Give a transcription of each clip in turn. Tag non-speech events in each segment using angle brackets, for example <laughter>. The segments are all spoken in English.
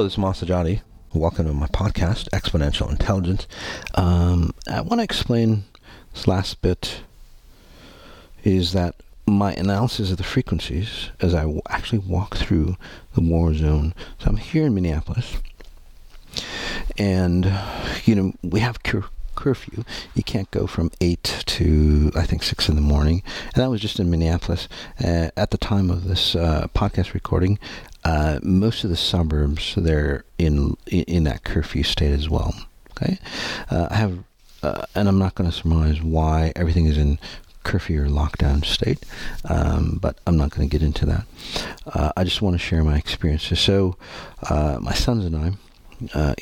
Hello, this is Masajati. Welcome to my podcast, Exponential Intelligence. Um, I want to explain this last bit is that my analysis of the frequencies as I w- actually walk through the war zone. So I'm here in Minneapolis, and you know we have cur- curfew. You can't go from eight to I think six in the morning, and that was just in Minneapolis. Uh, at the time of this uh, podcast recording, uh, most of the suburbs they're in in that curfew state as well. Okay, uh, I have, uh, and I'm not going to surmise why everything is in curfew or lockdown state, um, but I'm not going to get into that. Uh, I just want to share my experiences. So, uh, my sons and I.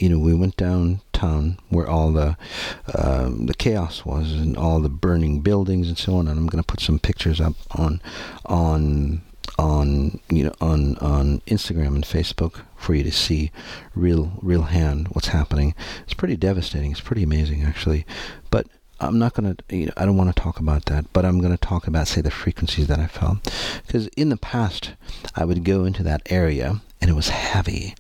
You know, we went downtown where all the um, the chaos was and all the burning buildings and so on. And I'm going to put some pictures up on on on you know on on Instagram and Facebook for you to see real real hand what's happening. It's pretty devastating. It's pretty amazing actually. But I'm not to you know, I don't want to talk about that, but I'm to talk about say the frequencies that I felt because in the past I would go into that area and it was heavy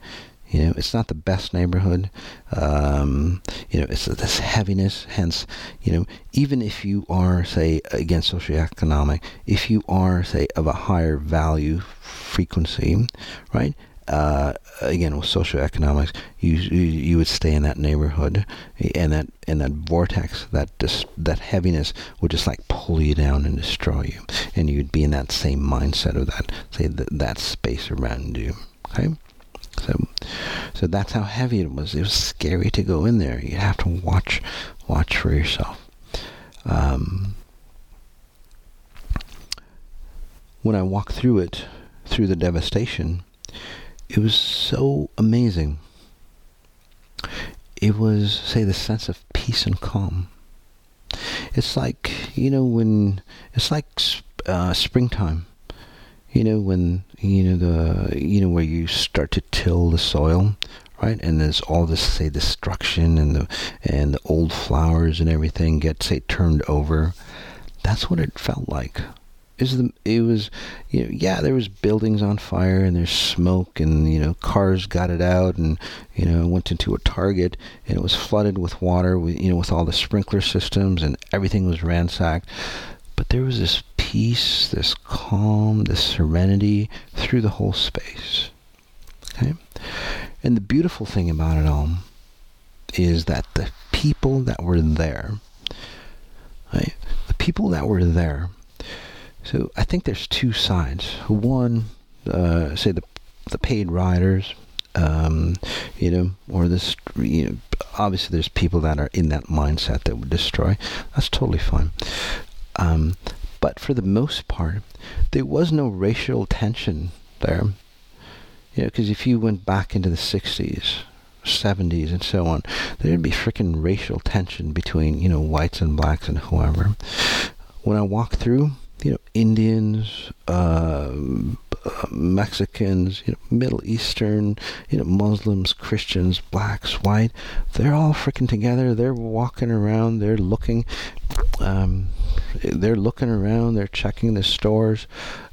you know, it's not the best neighborhood. Um, you know, it's this heaviness. Hence, you know, even if you are, say, again, socioeconomic, if you are, say, of a higher value frequency, right? Uh, again, with socioeconomics, you, you you would stay in that neighborhood, and that and that vortex, that dis, that heaviness would just like pull you down and destroy you, and you'd be in that same mindset of that, say, that that space around you. Okay. So, so that's how heavy it was. It was scary to go in there. You have to watch, watch for yourself. Um, when I walked through it, through the devastation, it was so amazing. It was, say, the sense of peace and calm. It's like, you know, when, it's like uh, springtime you know when you know the you know where you start to till the soil right? And there's all this say destruction and the and the old flowers and everything get say turned over. That's what it felt like. Is the it was you know yeah there was buildings on fire and there's smoke and you know cars got it out and you know went into a target and it was flooded with water with you know with all the sprinkler systems and everything was ransacked. But there was this peace, this calm, this serenity through the whole space. Okay? And the beautiful thing about it all is that the people that were there, right? The people that were there. So I think there's two sides. One, uh, say the the paid riders, um, you know, or this, you know, obviously there's people that are in that mindset that would destroy. That's totally fine. Um, but for the most part, there was no racial tension there. You know, because if you went back into the 60s, 70s, and so on, there'd be freaking racial tension between, you know, whites and blacks and whoever. When I walk through, you know, Indians, um, Mexicans, you know, Middle Eastern, you know, Muslims, Christians, blacks, white, they're all freaking together. They're walking around. They're looking. Um, they're looking around. They're checking the stores,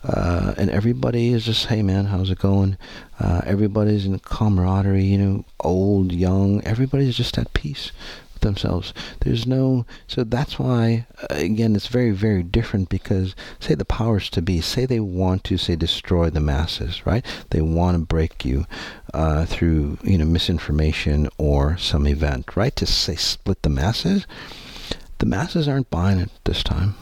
uh, and everybody is just, hey man, how's it going? Uh, everybody's in camaraderie. You know, old, young. Everybody's just at peace themselves. There's no, so that's why, uh, again, it's very, very different because, say, the powers to be, say they want to, say, destroy the masses, right? They want to break you uh, through, you know, misinformation or some event, right? To, say, split the masses. The masses aren't buying it this time,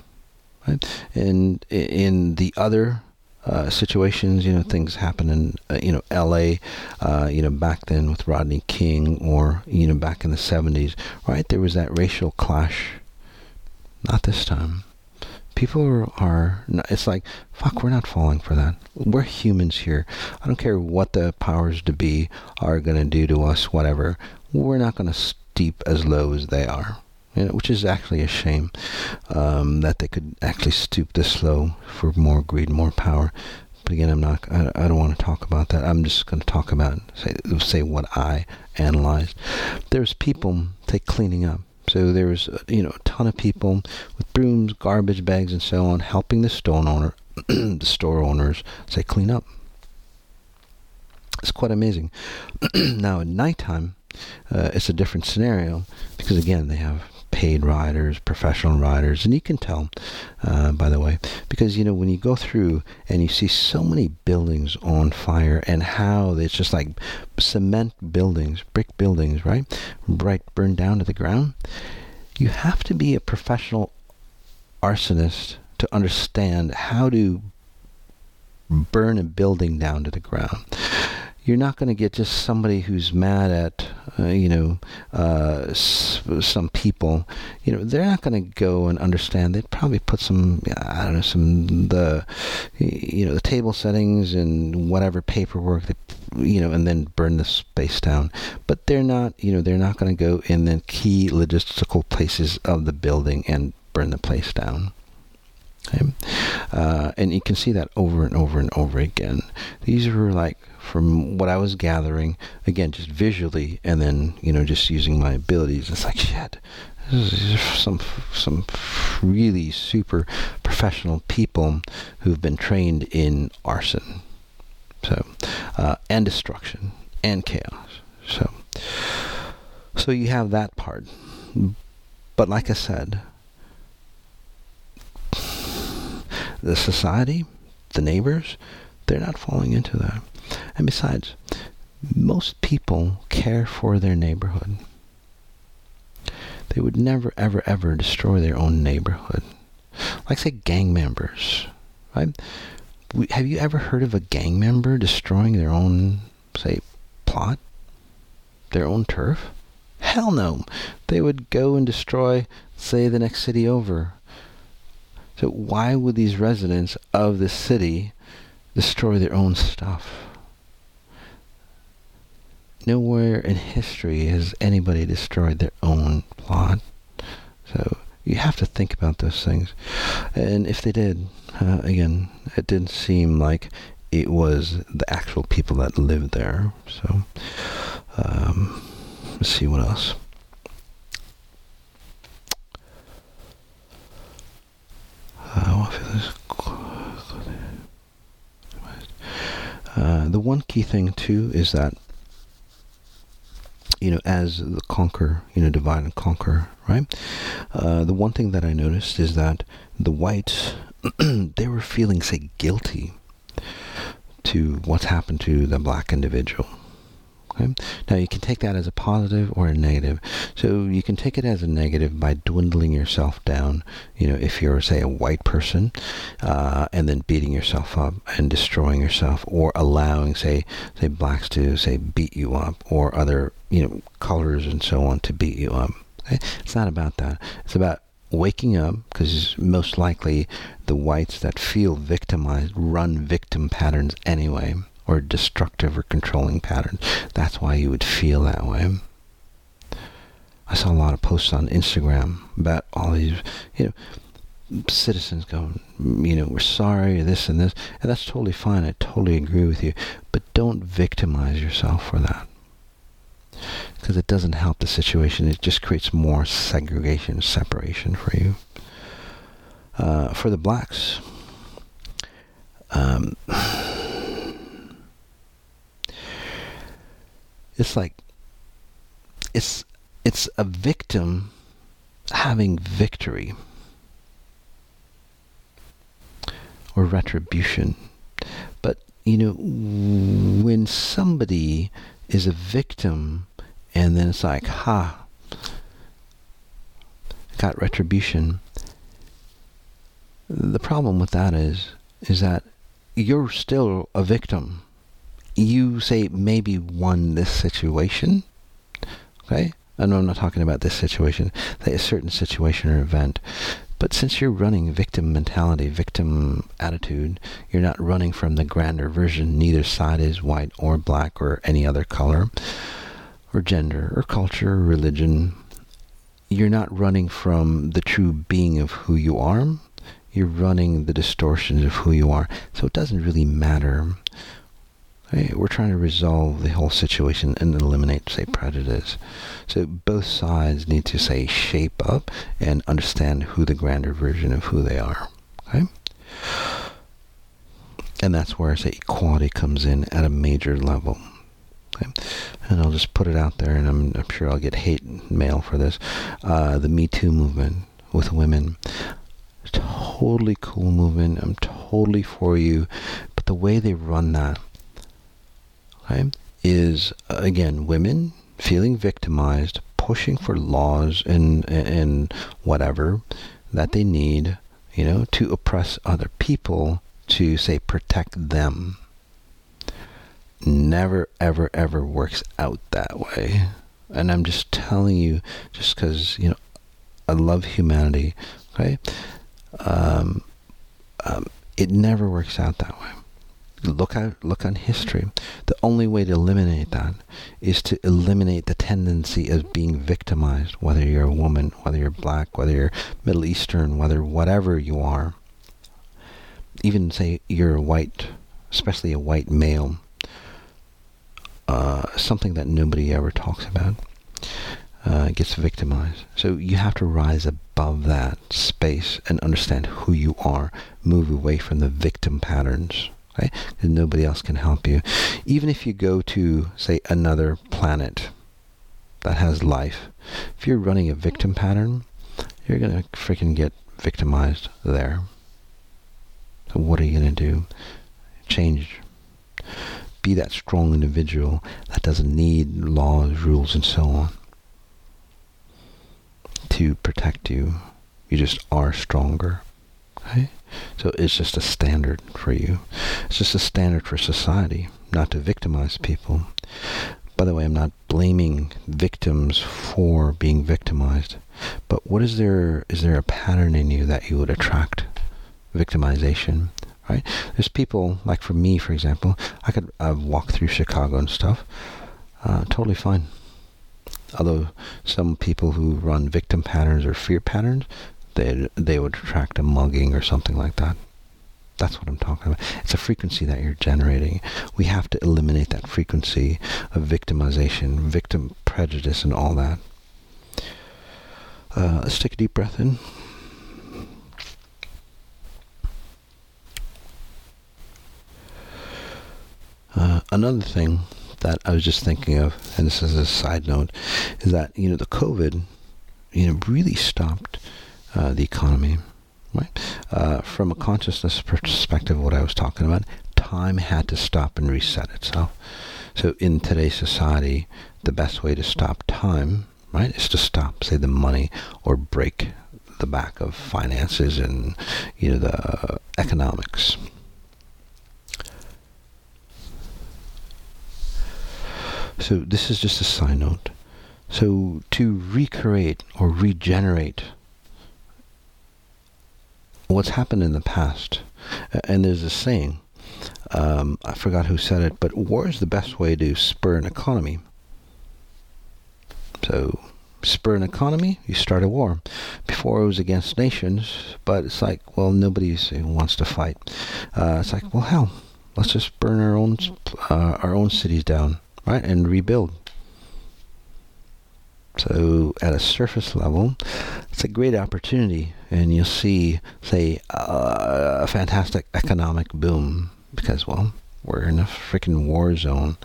right? And in the other uh, situations. You know, things happen in uh, you know L.A. Uh, you know back then with Rodney King, or you know back in the '70s, right? There was that racial clash. Not this time. People are, are it's like fuck. We're not falling for that. We're humans here. I don't care what the powers to be are going to do to us. Whatever. We're not going to steep as low as they are you know, which is actually a shame um, that they could actually stoop this low for more greed, more power. But again, I'm not. I, I don't want to talk about that. I'm just going to talk about say say what I analyzed. There's people take cleaning up. So there was you know a ton of people with brooms, garbage bags, and so on, helping the store owner, <clears throat> the store owners say clean up. It's quite amazing. <clears throat> now at nighttime, uh, it's a different scenario because again they have paid riders, professional riders, and you can tell, uh, by the way, because you know when you go through and you see so many buildings on fire and how it's just like cement buildings, brick buildings, right, right burned down to the ground. You have to be a professional arsonist to understand how to burn a building down to the ground you're not going to get just somebody who's mad at, uh, you know, uh, s- some people. You know, they're not going to go and understand. They'd probably put some, I don't know, some the, you know, the table settings and whatever paperwork, that, you know, and then burn the space down. But they're not, you know, they're not going to go in the key logistical places of the building and burn the place down. Okay? Uh, and you can see that over and over and over again. These are like from what I was gathering, again, just visually, and then you know, just using my abilities. It's like shit. Some some really super professional people who've been trained in arson, so uh, and destruction and chaos. So so you have that part, but like I said, the society, the neighbors, they're not falling into that. And besides, most people care for their neighborhood. They would never, ever, ever destroy their own neighborhood. Like, say, gang members, right? Have you ever heard of a gang member destroying their own, say, plot? Their own turf? Hell no. They would go and destroy, say, the next city over. So why would these residents of the city destroy their own stuff? Nowhere in history has anybody destroyed their own plot. So you have to think about those things. And if they did, uh, again, it didn't seem like it was the actual people that lived there. So um, let's see what else. Uh, uh, the one key thing too is that you know, as the conquer, you know, divide and conquer, right? Uh, the one thing that I noticed is that the whites, <clears throat> they were feeling, say, guilty to what's happened to the black individual. Okay? Now you can take that as a positive or a negative. So you can take it as a negative by dwindling yourself down. You know, if you're say a white person, uh, and then beating yourself up and destroying yourself, or allowing say say blacks to say beat you up, or other you know colors and so on to beat you up. Okay? It's not about that. It's about waking up because most likely the whites that feel victimized run victim patterns anyway or destructive or controlling patterns. That's why you would feel that way. I saw a lot of posts on Instagram about all these, you know, citizens going, you know, we're sorry, this and this, and that's totally fine. I totally agree with you, but don't victimize yourself for that because it doesn't help the situation. It just creates more segregation, separation for you. Uh, for the blacks, um, it's like it's it's a victim having victory or retribution. But you know, when somebody is a victim and then it's like, ha, got retribution. The problem with that is, is that you're still a victim you say maybe won this situation, okay? Know I'm not talking about this situation, a certain situation or event. But since you're running victim mentality, victim attitude, you're not running from the grander version. Neither side is white or black or any other color or gender or culture or religion. You're not running from the true being of who you are. You're running the distortions of who you are. So it doesn't really matter we're trying to resolve the whole situation and eliminate, say, prejudice. So both sides need to, say, shape up and understand who the grander version of who they are. Okay? and that's where say equality comes in at a major level. Okay? And I'll just put it out there, and I'm, I'm sure I'll get hate mail for this. Uh, the Me Too movement with women. Totally cool movement. I'm totally for you. But the way they run that okay, is, again, women feeling victimized, pushing for laws and, and whatever that they need, you know, to oppress other people to say protect them. Never ever ever works out that way. And i'm just telling you just because you know i love humanity okay um, um, it never works out that way look at look on history the only way to eliminate that is to eliminate the tendency of being victimized whether you're a woman whether you're black whether you're middle eastern whether whatever you are even say you're a white, especially a white male, uh, something that nobody ever talks about, uh, gets victimized. So you have to rise above that space and understand who you are. Move away from the victim patterns. Okay? Because nobody else can help you. Even if you go to, say, another planet that has life, if you're running a victim pattern, you're going to freaking get victimized there. So what are you going to do? Change. Be that strong individual that doesn't need laws, rules, and so on to protect you. You just are stronger. Okay? So it's just a standard for you. It's just a standard for society, not to victimize people. By the way, I'm not blaming victims for being victimized, but what is there? Is there a pattern in you that you would attract? victimization, right? There's people, like for me, for example, I could walk through Chicago and stuff, uh, totally fine. Although some people who run victim patterns or fear patterns, they they would attract a mugging or something like that. That's what I'm talking about. It's a frequency that you're generating. We have to eliminate that frequency of victimization, victim prejudice, and all that. Uh, let's take a deep breath in. Uh, another thing that I was just thinking of, and this is a side note, is that you know the COVID, you know, really stopped uh, the economy, right? Uh, from a consciousness perspective, what I was talking about, time had to stop and reset itself. So in today's society, the best way to stop time, right, is to stop, say, the money or break the back of finances and you know the economics So this is just a side note. So to recreate or regenerate what's happened in the past, and there's a saying, um, I forgot who said it, but war is the best way to spur an economy. So spur an economy, you start a war. Before it was against nations, but it's like, well, nobody wants to fight. Uh, it's like, well, hell, let's just burn our own uh, our own cities down right, and rebuild. So at a surface level, it's a great opportunity, and you'll see, say, uh, a fantastic economic boom because, well, we're in a freaking war zone.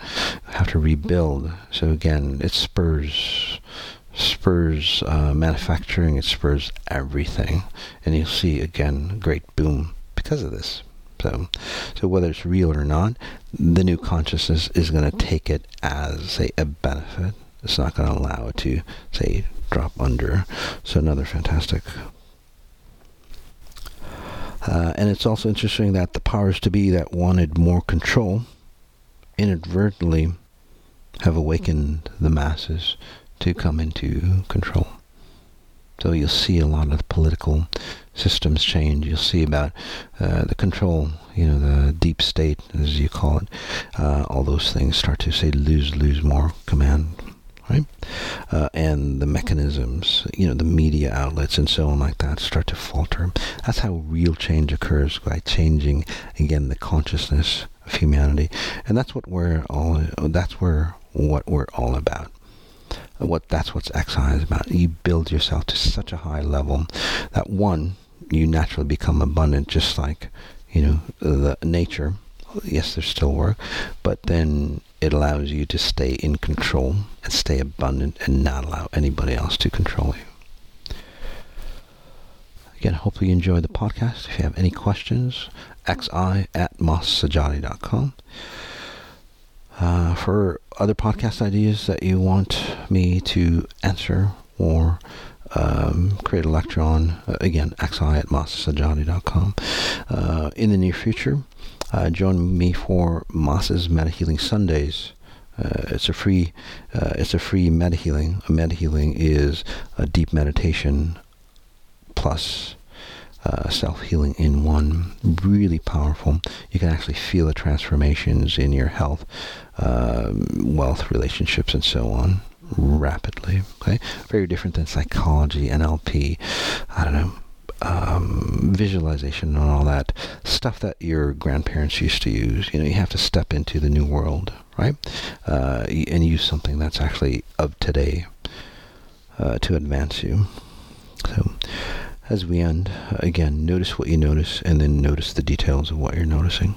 We have to rebuild. So again, it spurs spurs uh, manufacturing. It spurs everything, and you'll see again great boom because of this. So, so whether it's real or not, the new consciousness is going to take it as say a benefit. It's not going to allow it to say drop under. So another fantastic. Uh, and it's also interesting that the powers to be that wanted more control inadvertently have awakened the masses to come into control. So you'll see a lot of political systems change. You'll see about uh, the control, you know, the deep state, as you call it. Uh, all those things start to say lose, lose more command, right? Uh, and the mechanisms, you know, the media outlets and so on like that start to falter. That's how real change occurs by changing again the consciousness of humanity, and that's what we're all. That's where what we're all about what that's what XI is about. You build yourself to such a high level that one, you naturally become abundant, just like you know the nature. yes, there's still work, but then it allows you to stay in control and stay abundant and not allow anybody else to control you. Again, hopefully you enjoyed the podcast. If you have any questions, xi at mossajati.com. Uh, for other podcast ideas that you want me to answer or um, create a lecture on, uh, again, xi at mossajati.com. Uh, in the near future, uh, join me for Moss's Meta Healing Sundays. Uh, it's a free, uh, it's a free meta healing. A meta healing is a deep meditation plus uh, self healing in one. Really powerful. You can actually feel the transformations in your health, um, wealth, relationships, and so on rapidly. Okay, very different than psychology, NLP. I don't know. Um, visualization and all that stuff that your grandparents used to use. You know, you have to step into the new world, right? Uh, and use something that's actually of today uh, to advance you. So, as we end, again, notice what you notice and then notice the details of what you're noticing.